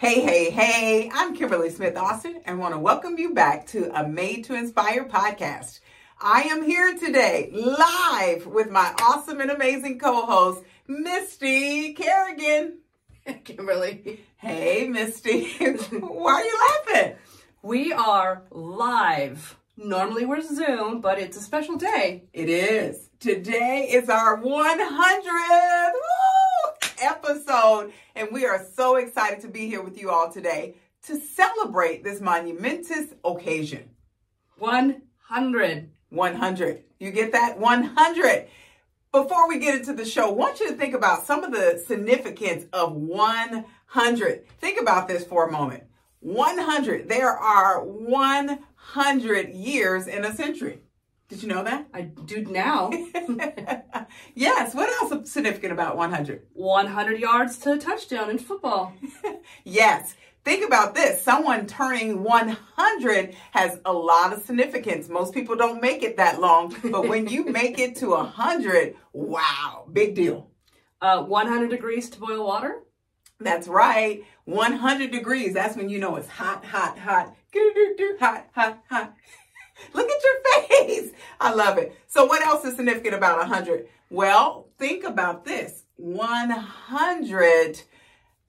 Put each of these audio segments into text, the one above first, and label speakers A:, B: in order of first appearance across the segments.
A: Hey, hey, hey, I'm Kimberly Smith Austin and want to welcome you back to a Made to Inspire podcast. I am here today live with my awesome and amazing co host, Misty Kerrigan.
B: Kimberly.
A: Hey, Misty. Why are you laughing?
B: We are live. Normally we're Zoom, but it's a special day.
A: It is. Today is our 100th woo, episode, and we are so excited to be here with you all today to celebrate this monumentous occasion.
B: 100.
A: 100. You get that? 100. Before we get into the show, I want you to think about some of the significance of 100. Think about this for a moment. 100. There are 100 years in a century. Did you know that?
B: I do now.
A: yes. What else is significant about 100?
B: 100 yards to a touchdown in football.
A: yes. Think about this. Someone turning 100 has a lot of significance. Most people don't make it that long, but when you make it to 100, wow, big deal.
B: Uh, 100 degrees to boil water?
A: That's right. 100 degrees. That's when you know it's hot, hot, hot. Hot, hot, hot. Look at your face. I love it. So what else is significant about 100? Well, think about this. 100,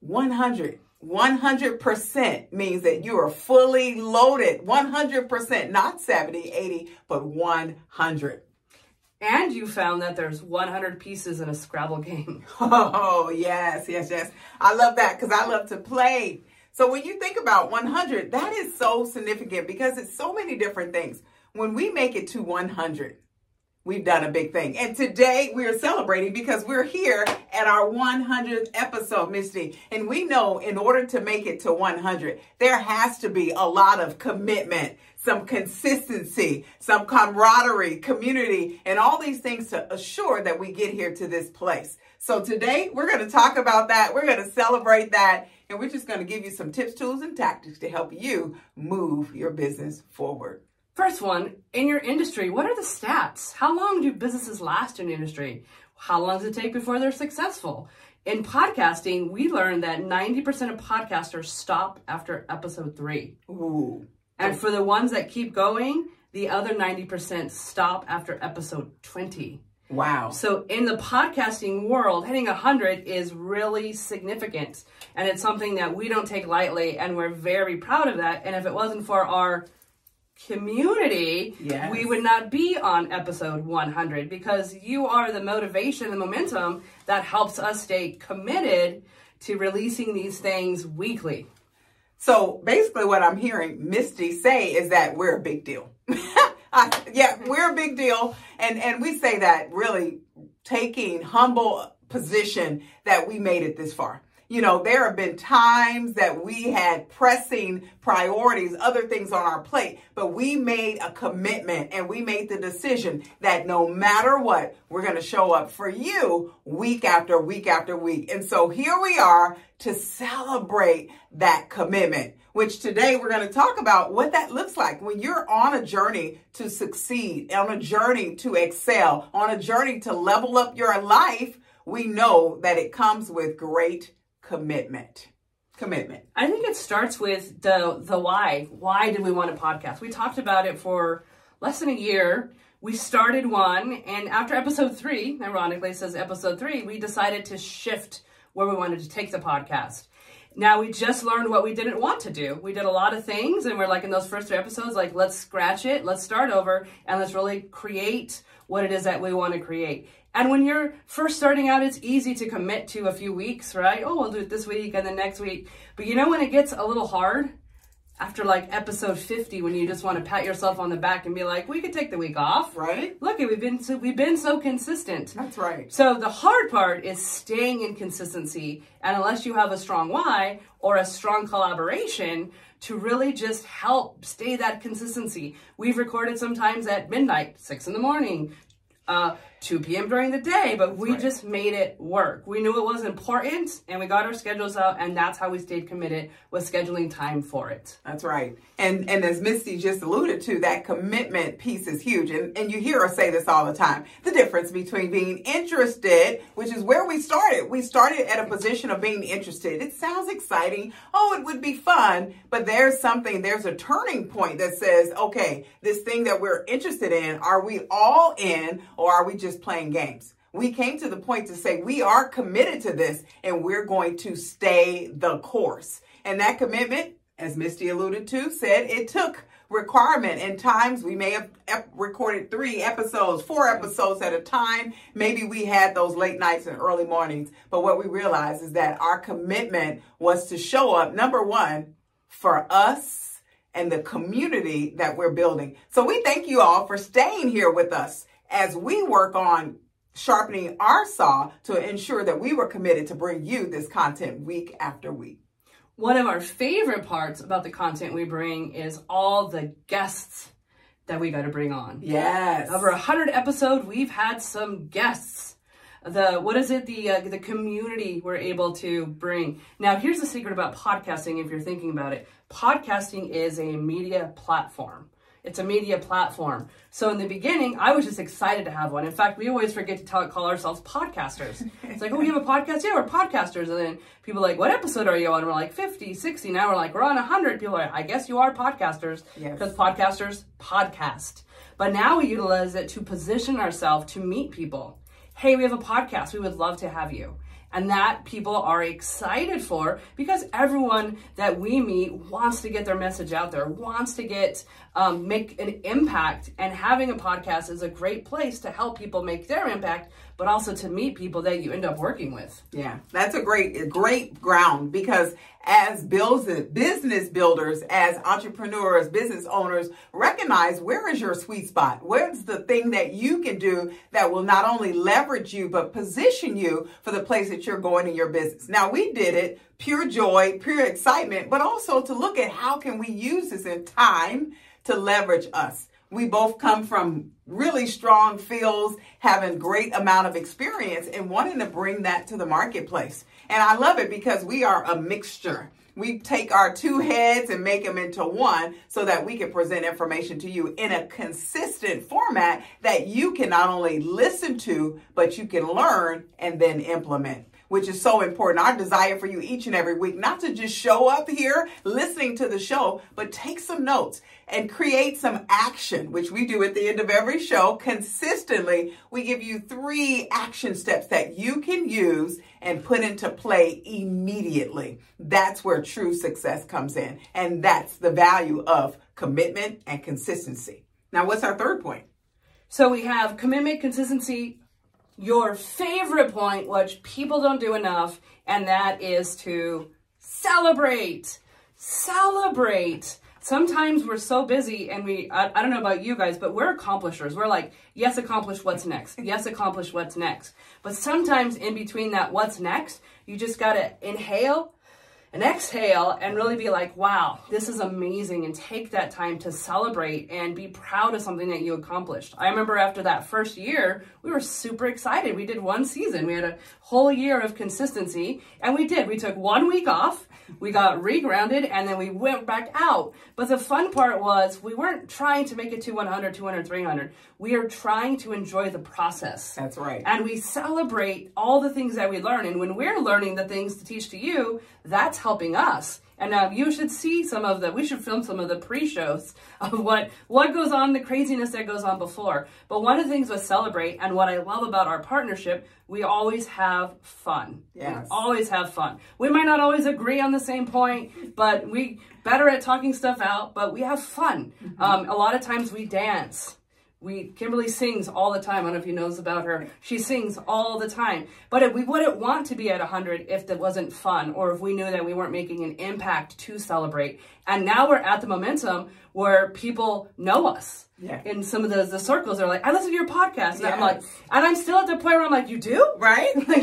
A: 100 100% means that you are fully loaded. 100%, not 70, 80, but 100.
B: And you found that there's 100 pieces in a Scrabble game.
A: Oh, yes, yes, yes. I love that because I love to play. So when you think about 100, that is so significant because it's so many different things. When we make it to 100, we've done a big thing. And today we are celebrating because we're here at our 100th episode, Misty. And we know in order to make it to 100, there has to be a lot of commitment, some consistency, some camaraderie, community, and all these things to assure that we get here to this place. So today we're going to talk about that. We're going to celebrate that. And we're just going to give you some tips, tools, and tactics to help you move your business forward.
B: First one, in your industry, what are the stats? How long do businesses last in the industry? How long does it take before they're successful? In podcasting, we learned that 90% of podcasters stop after episode three.
A: Ooh.
B: And for the ones that keep going, the other 90% stop after episode 20.
A: Wow.
B: So in the podcasting world, hitting 100 is really significant. And it's something that we don't take lightly, and we're very proud of that. And if it wasn't for our community,
A: yes.
B: we would not be on episode 100 because you are the motivation and the momentum that helps us stay committed to releasing these things weekly.
A: So basically, what I'm hearing Misty say is that we're a big deal. I, yeah, mm-hmm. we're a big deal, and and we say that really taking humble position that we made it this far. You know, there have been times that we had pressing priorities, other things on our plate, but we made a commitment and we made the decision that no matter what, we're going to show up for you week after week after week. And so here we are to celebrate that commitment, which today we're going to talk about what that looks like when you're on a journey to succeed, on a journey to excel, on a journey to level up your life. We know that it comes with great commitment. Commitment.
B: I think it starts with the the why. Why did we want a podcast? We talked about it for less than a year. We started one and after episode three ironically says episode three we decided to shift where we wanted to take the podcast now we just learned what we didn't want to do we did a lot of things and we're like in those first three episodes like let's scratch it let's start over and let's really create what it is that we want to create and when you're first starting out, it's easy to commit to a few weeks, right? Oh, we'll do it this week and then next week. But you know when it gets a little hard? After like episode 50, when you just want to pat yourself on the back and be like, we could take the week off.
A: Right.
B: Look, we've been so we've been so consistent.
A: That's right.
B: So the hard part is staying in consistency. And unless you have a strong why or a strong collaboration, to really just help stay that consistency. We've recorded sometimes at midnight, six in the morning, uh, 2 p.m. during the day, but we
A: right.
B: just made it work. We knew it was important and we got our schedules out and that's how we stayed committed with scheduling time for it.
A: That's right. And and as Misty just alluded to, that commitment piece is huge. And and you hear us say this all the time. The difference between being interested, which is where we started. We started at a position of being interested. It sounds exciting. Oh, it would be fun, but there's something, there's a turning point that says, okay, this thing that we're interested in, are we all in or are we just just playing games. We came to the point to say we are committed to this and we're going to stay the course. And that commitment, as Misty alluded to, said it took requirement. In times we may have recorded three episodes, four episodes at a time. Maybe we had those late nights and early mornings. But what we realized is that our commitment was to show up, number one, for us and the community that we're building. So we thank you all for staying here with us as we work on sharpening our saw to ensure that we were committed to bring you this content week after week.
B: One of our favorite parts about the content we bring is all the guests that we got to bring on.
A: Yes.
B: Over a hundred episodes, we've had some guests. The what is it? The uh, the community we're able to bring. Now, here's the secret about podcasting. If you're thinking about it, podcasting is a media platform. It's a media platform. So in the beginning, I was just excited to have one. In fact, we always forget to tell, call ourselves podcasters. It's like, oh, we have a podcast? Yeah, we're podcasters. And then people are like, what episode are you on? We're like 50, 60. Now we're like, we're on 100. People are like, I guess you are podcasters. Because yes. podcasters podcast. But now we utilize it to position ourselves to meet people. Hey, we have a podcast. We would love to have you and that people are excited for because everyone that we meet wants to get their message out there, wants to get um, make an impact, and having a podcast is a great place to help people make their impact, but also to meet people that you end up working with.
A: Yeah, that's a great, great ground because as business builders, as entrepreneurs, business owners, recognize where is your sweet spot? Where's the thing that you can do that will not only leverage you, but position you for the place that you're going in your business? Now, we did it pure joy, pure excitement, but also to look at how can we use this in time to leverage us. We both come from really strong fields, having great amount of experience and wanting to bring that to the marketplace. And I love it because we are a mixture. We take our two heads and make them into one so that we can present information to you in a consistent format that you can not only listen to, but you can learn and then implement which is so important. Our desire for you each and every week, not to just show up here listening to the show, but take some notes and create some action, which we do at the end of every show consistently. We give you three action steps that you can use and put into play immediately. That's where true success comes in. And that's the value of commitment and consistency. Now, what's our third point?
B: So we have commitment, consistency, your favorite point, which people don't do enough, and that is to celebrate. Celebrate. Sometimes we're so busy and we, I, I, don't know about you guys, but we're accomplishers. We're like, yes, accomplish what's next. Yes, accomplish what's next. But sometimes in between that what's next, you just got to inhale and exhale and really be like, wow, this is amazing. And take that time to celebrate and be proud of something that you accomplished. I remember after that first year, we were super excited. We did one season, we had a whole year of consistency, and we did. We took one week off we got regrounded and then we went back out. But the fun part was we weren't trying to make it to 100, 200, 300. We are trying to enjoy the process.
A: That's right.
B: And we celebrate all the things that we learn. And when we're learning the things to teach to you, that's helping us. And um, you should see some of the, we should film some of the pre-shows of what, what goes on, the craziness that goes on before. But one of the things with Celebrate and what I love about our partnership, we always have fun.
A: Yes.
B: We always have fun. We might not always agree on the same point, but we better at talking stuff out, but we have fun. Mm-hmm. Um, a lot of times we dance we Kimberly sings all the time. I don't know if you knows about her. She sings all the time. But we wouldn't want to be at 100 if that wasn't fun or if we knew that we weren't making an impact to celebrate. And now we're at the momentum where people know us.
A: Yeah.
B: In some of the, the circles, they're like, I listen to your podcast. And yes. I'm like, and I'm still at the point where I'm like, you do?
A: Right?
B: like,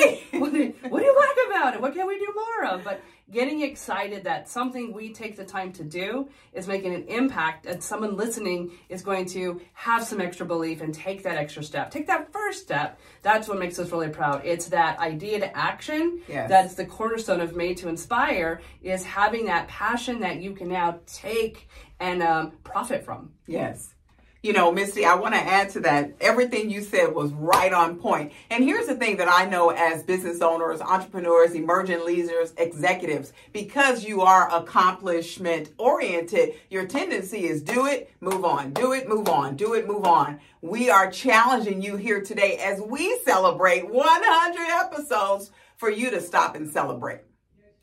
B: yay! what, do, what do you like about it? What can we do more of? But getting excited that something we take the time to do is making an impact and someone listening is going to have some extra belief and take that extra step take that first step that's what makes us really proud it's that idea to action
A: Yes.
B: that's the cornerstone of made to inspire is having that passion that you can now take and um, profit from
A: Yes. You know, Misty, I want to add to that. Everything you said was right on point. And here's the thing that I know as business owners, entrepreneurs, emerging leaders, executives, because you are accomplishment oriented, your tendency is do it, move on, do it, move on, do it, move on. We are challenging you here today as we celebrate 100 episodes for you to stop and celebrate.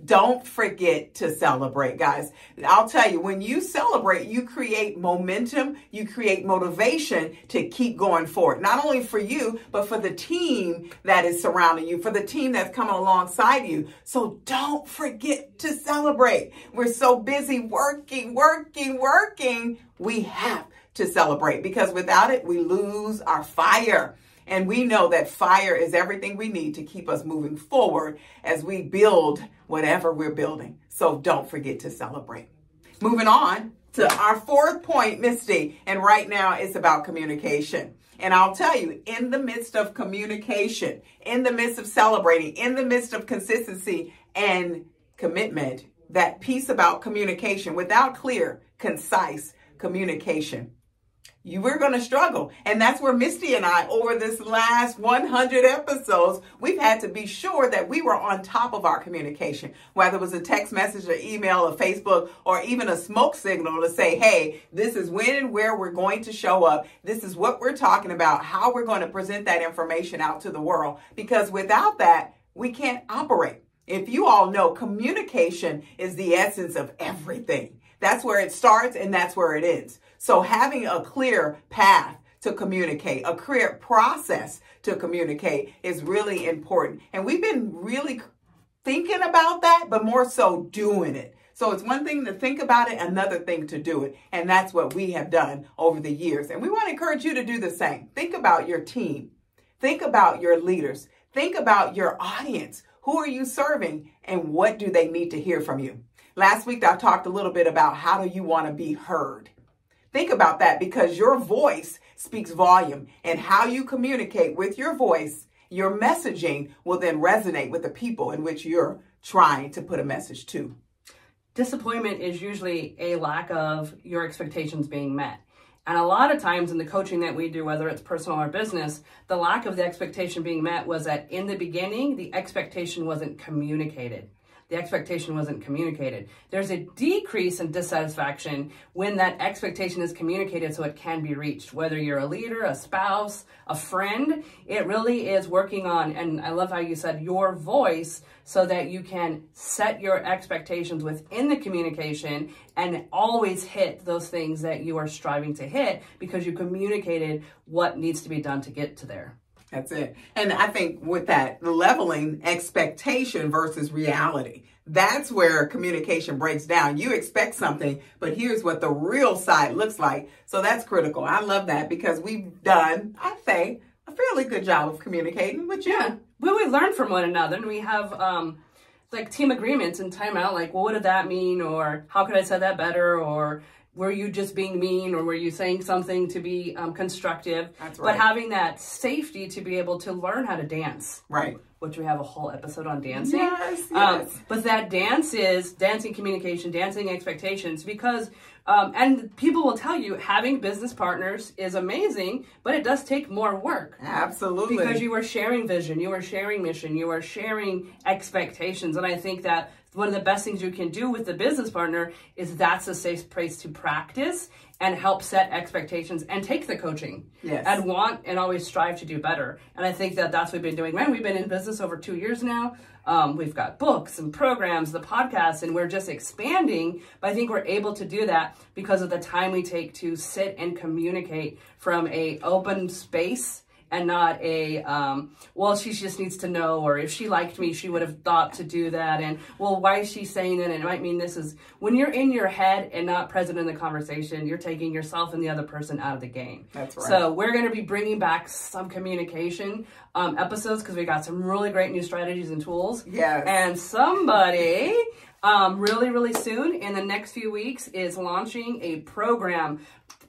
A: Don't forget to celebrate, guys. I'll tell you, when you celebrate, you create momentum, you create motivation to keep going forward. Not only for you, but for the team that is surrounding you, for the team that's coming alongside you. So don't forget to celebrate. We're so busy working, working, working. We have to celebrate because without it, we lose our fire. And we know that fire is everything we need to keep us moving forward as we build whatever we're building. So don't forget to celebrate. Moving on to our fourth point, Misty, and right now it's about communication. And I'll tell you, in the midst of communication, in the midst of celebrating, in the midst of consistency and commitment, that piece about communication without clear, concise communication you were going to struggle. And that's where Misty and I, over this last 100 episodes, we've had to be sure that we were on top of our communication, whether it was a text message or email or Facebook or even a smoke signal to say, hey, this is when and where we're going to show up. This is what we're talking about, how we're going to present that information out to the world. Because without that, we can't operate. If you all know, communication is the essence of everything. That's where it starts and that's where it ends. So having a clear path to communicate, a clear process to communicate is really important. And we've been really thinking about that, but more so doing it. So it's one thing to think about it, another thing to do it. And that's what we have done over the years. And we want to encourage you to do the same. Think about your team. Think about your leaders. Think about your audience. Who are you serving and what do they need to hear from you? Last week, I talked a little bit about how do you want to be heard. Think about that because your voice speaks volume and how you communicate with your voice, your messaging will then resonate with the people in which you're trying to put a message to.
B: disappointment is usually a lack of your expectations being met. And a lot of times in the coaching that we do, whether it's personal or business, the lack of the expectation being met was that in the beginning, the expectation wasn't communicated. The expectation wasn't communicated. There's a decrease in dissatisfaction when that expectation is communicated so it can be reached. Whether you're a leader, a spouse, a friend, it really is working on, and I love how you said your voice so that you can set your expectations within the communication and always hit those things that you are striving to hit because you communicated what needs to be done to get to there.
A: That's it. And I think with that, leveling expectation versus reality. That's where communication breaks down. You expect something, but here's what the real side looks like. So that's critical. I love that because we've done, I say, a fairly good job of communicating with.
B: Yeah, we we learn from one another, and we have um, like team agreements and timeout. Like, well, what did that mean, or how could I say that better, or were you just being mean, or were you saying something to be um, constructive?
A: That's right.
B: But having that safety to be able to learn how to dance.
A: Right.
B: Which we have a whole episode on dancing.
A: Yes,
B: Um,
A: yes.
B: but that dance is dancing communication, dancing expectations, because, um, and people will tell you having business partners is amazing, but it does take more work.
A: Absolutely.
B: Because you are sharing vision, you are sharing mission, you are sharing expectations. And I think that one of the best things you can do with the business partner is that's a safe place to practice and help set expectations and take the coaching
A: Yes.
B: and want and always strive to do better. And I think that that's what we've been doing. Man, we've been in business over two years now. Um, we've got books and programs, the podcast, and we're just expanding. But I think we're able to do that because of the time we take to sit and communicate from a open space and not a um, well she just needs to know or if she liked me she would have thought to do that. And well why is she saying that and it might mean this is when you're in your head and not present in the conversation you're taking yourself and the other person out of the game.
A: That's right.
B: so we're going to be bringing back some communication um, episodes because we got some really great new strategies and tools.
A: Yes.
B: and somebody um, really really soon in the next few weeks is launching a program.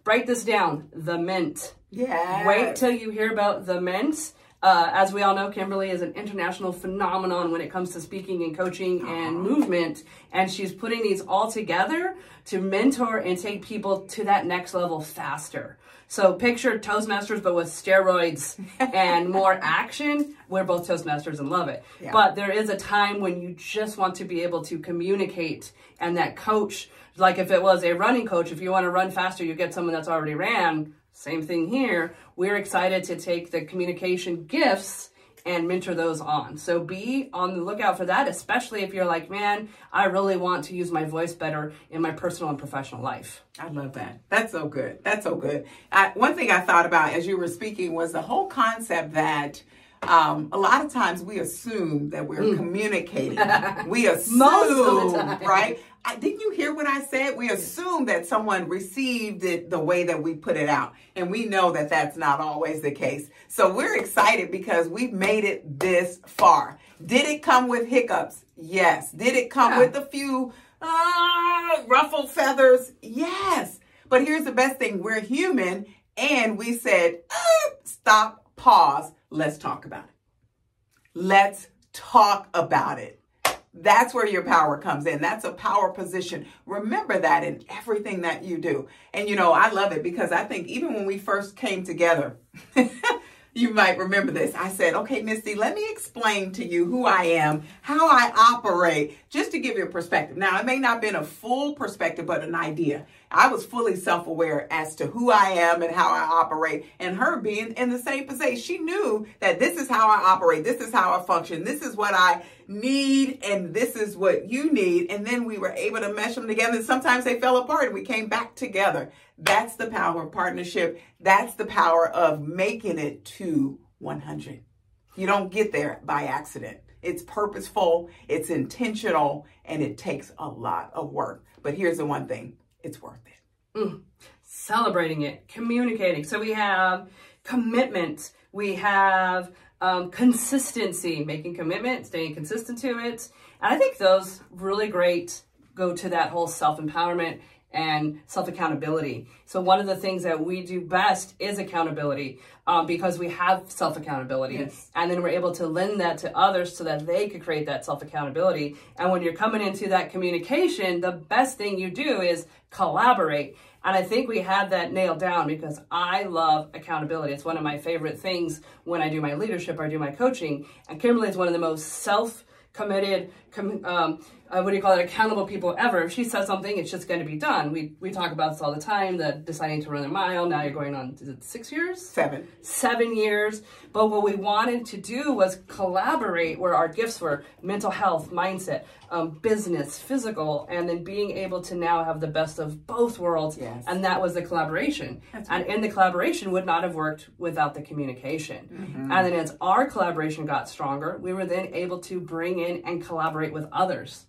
B: Write this down the mint
A: Yeah.
B: Wait till you hear about the Mint. Uh, as we all know, Kimberly is an international phenomenon when it comes to speaking and coaching and movement, and she's putting these all together to mentor and take people to that next level faster. So picture Toastmasters, but with steroids and more action. We're both Toastmasters and love it.
A: Yeah.
B: But there is a time when you just want to be able to communicate, and that coach, like if it was a running coach, if you want to run faster, you get someone that's already ran. Same thing here. We're excited to take the communication gifts and mentor those on. So be on the lookout for that, especially if you're like, man, I really want to use my voice better in my personal and professional life.
A: I love that. That's so good. That's so good. I, one thing I thought about as you were speaking was the whole concept that um, a lot of times we assume that we're communicating. We assume,
B: Most of the time.
A: right? I, didn't you hear what I said? We assume that someone received it the way that we put it out, and we know that that's not always the case. So we're excited because we've made it this far. Did it come with hiccups? Yes. Did it come
B: Yeah.
A: with a few uh, ruffled feathers? Yes. But here's the best thing we're human, and we said, "Uh, stop, pause, let's talk about it. Let's talk about it. That's where your power comes in. That's a power position. Remember that in everything that you do. And you know, I love it because I think even when we first came together, you might remember this. I said, okay, Misty, let me explain to you who I am, how I operate, just to give you a perspective. Now, it may not have been a full perspective, but an idea. I was fully self aware as to who I am and how I operate. And her being in the same position, she knew that this is how I operate, this is how I function, this is what I need, and this is what you need. And then we were able to mesh them together. And sometimes they fell apart and we came back together. That's the power of partnership. That's the power of making it to 100. You don't get there by accident. It's purposeful, it's intentional, and it takes a lot of work. But here's the one thing it's worth it.
B: celebrating it, communicating. So we have commitment, we have um, consistency, making commitment, staying consistent to it. And I think those really great go to that whole self empowerment and self accountability. So one of the things that we do best is accountability um, because we have self accountability,
A: Yes.
B: and then we're able to lend that to others so that they could create that self accountability. And when you're coming into that communication, the best thing you do is collaborate. And I think we have that nailed down because I love accountability. It's one of my favorite things when I do my leadership or I do my coaching. And Kimberly is one of the most self committed, com- um, uh, what do you call it, accountable people ever. If she says something, it's just going to be done. We, we talk about this all the time, That deciding to run a mile. Now you're going on, is it six years?
A: Seven.
B: seven years. But what we wanted to do was collaborate where our gifts were mental health, mindset, um, business, physical, and then being able to now have the best of both worlds.
A: Yes.
B: And that was the collaboration. and in the collaboration would not have worked without the communication. And then as our collaboration got stronger, we were then able to bring in and collaborate with others.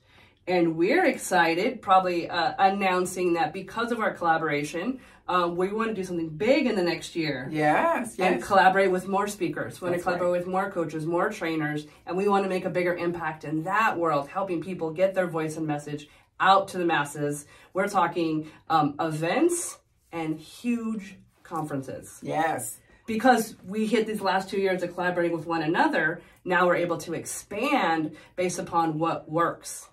B: And we're excited, probably uh, announcing that because of our collaboration, um, we want to do something big in the next year
A: Yes,
B: and collaborate with more speakers. We want to
A: That's right.
B: collaborate with more coaches, more trainers, and we want to make a bigger impact in that world, helping people get their voice and message out to the masses. We're talking um, events and huge conferences.
A: Yes.
B: Because we hit these last two years of collaborating with one another, now we're able to expand based upon what works.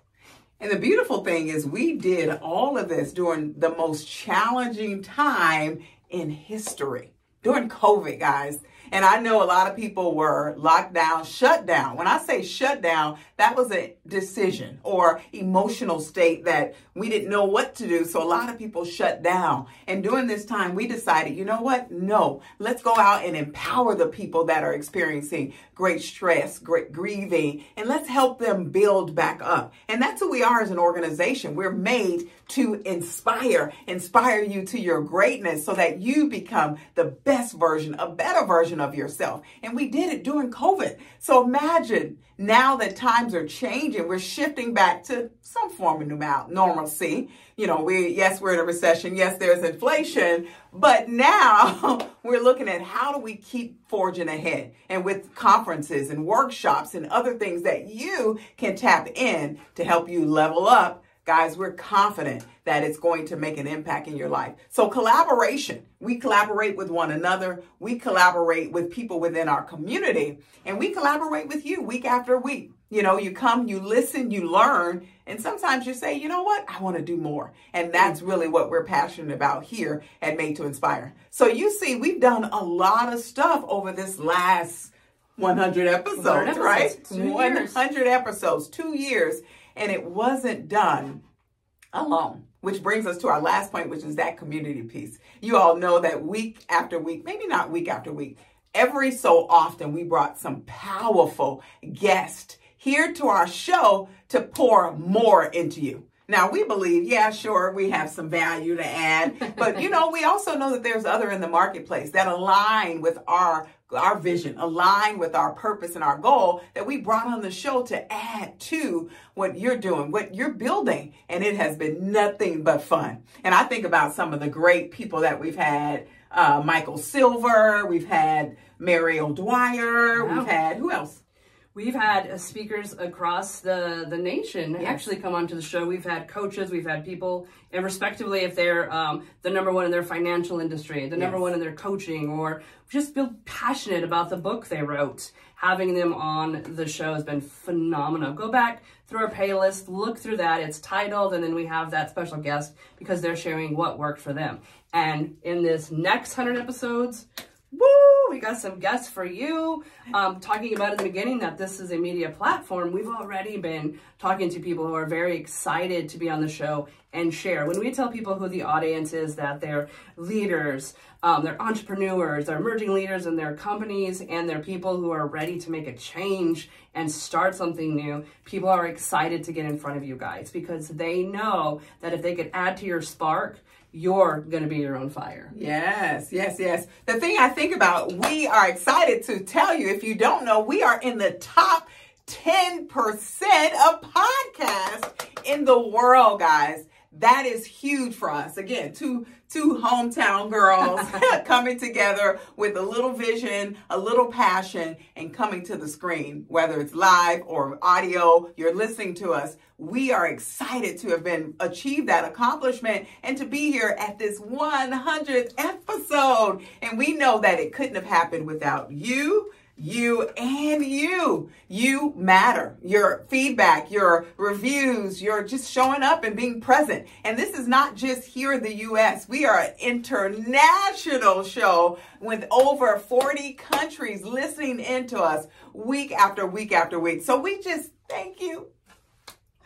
A: And the beautiful thing is, we did all of this during the most challenging time in history, during COVID, guys. And I know a lot of people were locked down, shut down. When I say shut down, that was a decision or emotional state that we didn't know what to do. So a lot of people shut down. And during this time, we decided, you know what? No, let's go out and empower the people that are experiencing great stress, great grieving, and let's help them build back up. And that's who we are as an organization. We're made to inspire, inspire you to your greatness so that you become the best version, a better version version of yourself. And we did it during COVID. So imagine now that times are changing, we're shifting back to some form of normalcy. You know, we, yes, we're in a recession. Yes, there's inflation, but now we're looking at how do we keep forging ahead and with conferences and workshops and other things that you can tap in to help you level up Guys, we're confident that it's going to make an impact in your life. So, collaboration. We collaborate with one another. We collaborate with people within our community, and we collaborate with you week after week. You know, you come, you listen, you learn, and sometimes you say, you know what, I want to do more. And that's really what we're passionate about here at Made to Inspire. So, you see, we've done a lot of stuff over this last 100 episodes, 100 episodes right? 100 episodes, two years and it wasn't done alone. Which brings us to our last point, which is that community piece. You all know that week after week, maybe not week after week, every so often we brought some powerful guests here to our show to pour more into you. Now we believe, yeah, sure, we have some value to add, but you know, we also know that there's other in the marketplace that align with our our vision, align with our purpose and our goal that we brought on the show to add to what you're doing, what you're building. And it has been nothing but fun. And I think about some of the great people that we've had. Uh, Michael Silver, we've had Mary O'Dwyer, wow. we've had who else?
B: We've had uh, speakers across the, the nation yes. actually come onto the show. We've had coaches, we've had people, and respectively, if they're um, the number one in their financial industry, the yes. number one in their coaching, or just feel passionate about the book they wrote, having them on the show has been phenomenal. Go back through our playlist, look through that. It's titled, and then we have that special guest because they're sharing what worked for them. And in this next 100 episodes, woo, we got some guests for you. Um, talking about in the beginning that this is a media platform, we've already been talking to people who are very excited to be on the show and share. When we tell people who the audience is, that they're leaders, um, they're entrepreneurs, they're emerging leaders in their companies, and they're people who are ready to make a change and start something new. People are excited to get in front of you guys because they know that if they could add to your spark, you're going to be your own fire.
A: Yes, yes, yes. The thing I think about, we are excited to tell you, if you don't know, we are in the top 10% of podcasts in the world, guys. That is huge for us. Again, two two hometown girls coming together with a little vision, a little passion, and coming to the screen, whether it's live or audio, you're listening to us. We are excited to have been achieved that accomplishment and to be here at this 100th episode. And we know that it couldn't have happened without you you and you. You matter. Your feedback, your reviews, your just showing up and being present. And this is not just here in the US. We are an international show with over 40 countries listening into us week after week after week. So we just thank you.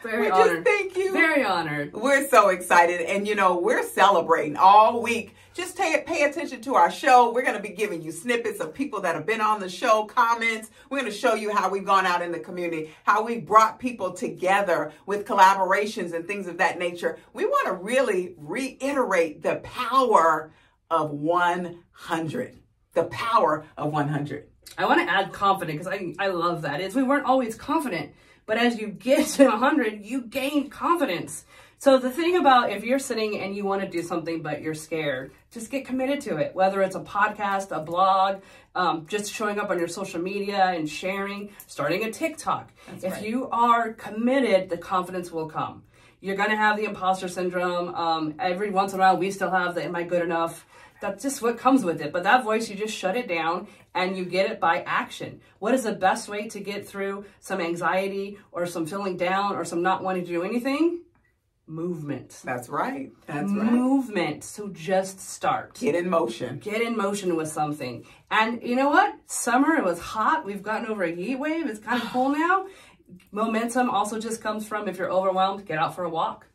B: Very we honored.
A: thank you.
B: Very honored.
A: We're so excited. And you know, we're celebrating all week just pay, attention to our show. We're going to be giving you snippets of people that have been on the show, comments. We're going to show you how we've gone out in the community, how we've brought people together with collaborations and things of that nature. We want to really reiterate the power of 100. The power of 100.
B: I want to add confident because I, I love that. Is we weren't always confident, but as you get to 100, you gain confidence. So the thing about if you're sitting and you want to do something but you're scared, just get committed to it. Whether it's a podcast, a blog, um, just showing up on your social media and sharing, starting a TikTok. That's if right. you are committed, the confidence will come. You're going to have the imposter syndrome. Um, every once in a while, we still have the "Am I good enough?" That's just what comes with it. But that voice, you just shut it down and you get it by action. What is the best way to get through some anxiety or some feeling down or some not wanting to do anything? Movement.
A: That's right. That's
B: movement.
A: right.
B: Movement. So just start.
A: Get in motion.
B: Get in motion with something. And you know what? Summer, it was hot. We've gotten over a heat wave. It's kind of cool now. Momentum also just comes from if you're overwhelmed, get out for a walk.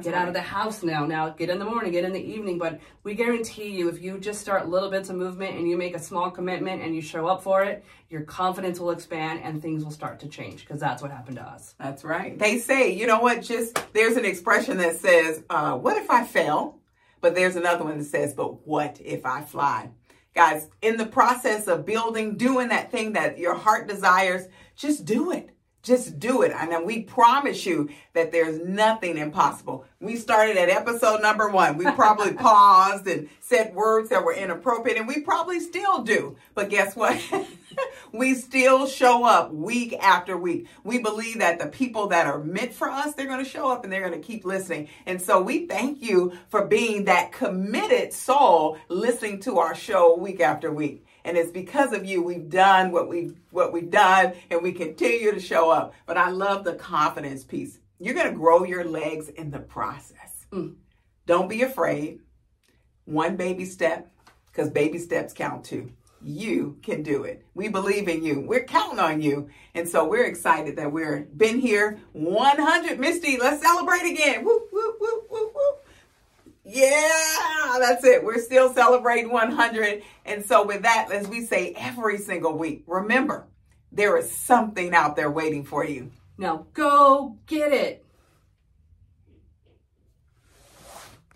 B: Get out of the house now. Now, get in the morning, get in the evening. But we guarantee you, if you just start little bits of movement and you make a small commitment and you show up for it, your confidence will expand and things will start to change because that's what happened to us.
A: That's right. They say, you know what? Just there's an expression that says, uh, "What if I fail?" But there's another one that says, "But what if I fly?" Guys, in the process of building, doing that thing that your heart desires, just do it. Just do it. And then we promise you that there's nothing impossible. We started at episode number one. We probably paused and said words that were inappropriate, and we probably still do. But guess what? we still show up week after week. We believe that the people that are meant for us, they're going to show up and they're going to keep listening. And so we thank you for being that committed soul listening to our show week after week. And it's because of you we've done what we've what we've done and we continue to show up. But I love the confidence piece. You're going to grow your legs in the process. Mm. Don't be afraid. One baby step because baby steps count too. You can do it. We believe in you. We're counting on you. And so we're excited that we're been here 100. Misty, let's celebrate again. Woo, woo, woo, woo, woo. Yeah, that's it. We're still celebrating 100. And so, with that, as we say every single week, remember there is something out there waiting for you.
B: Now, go get it.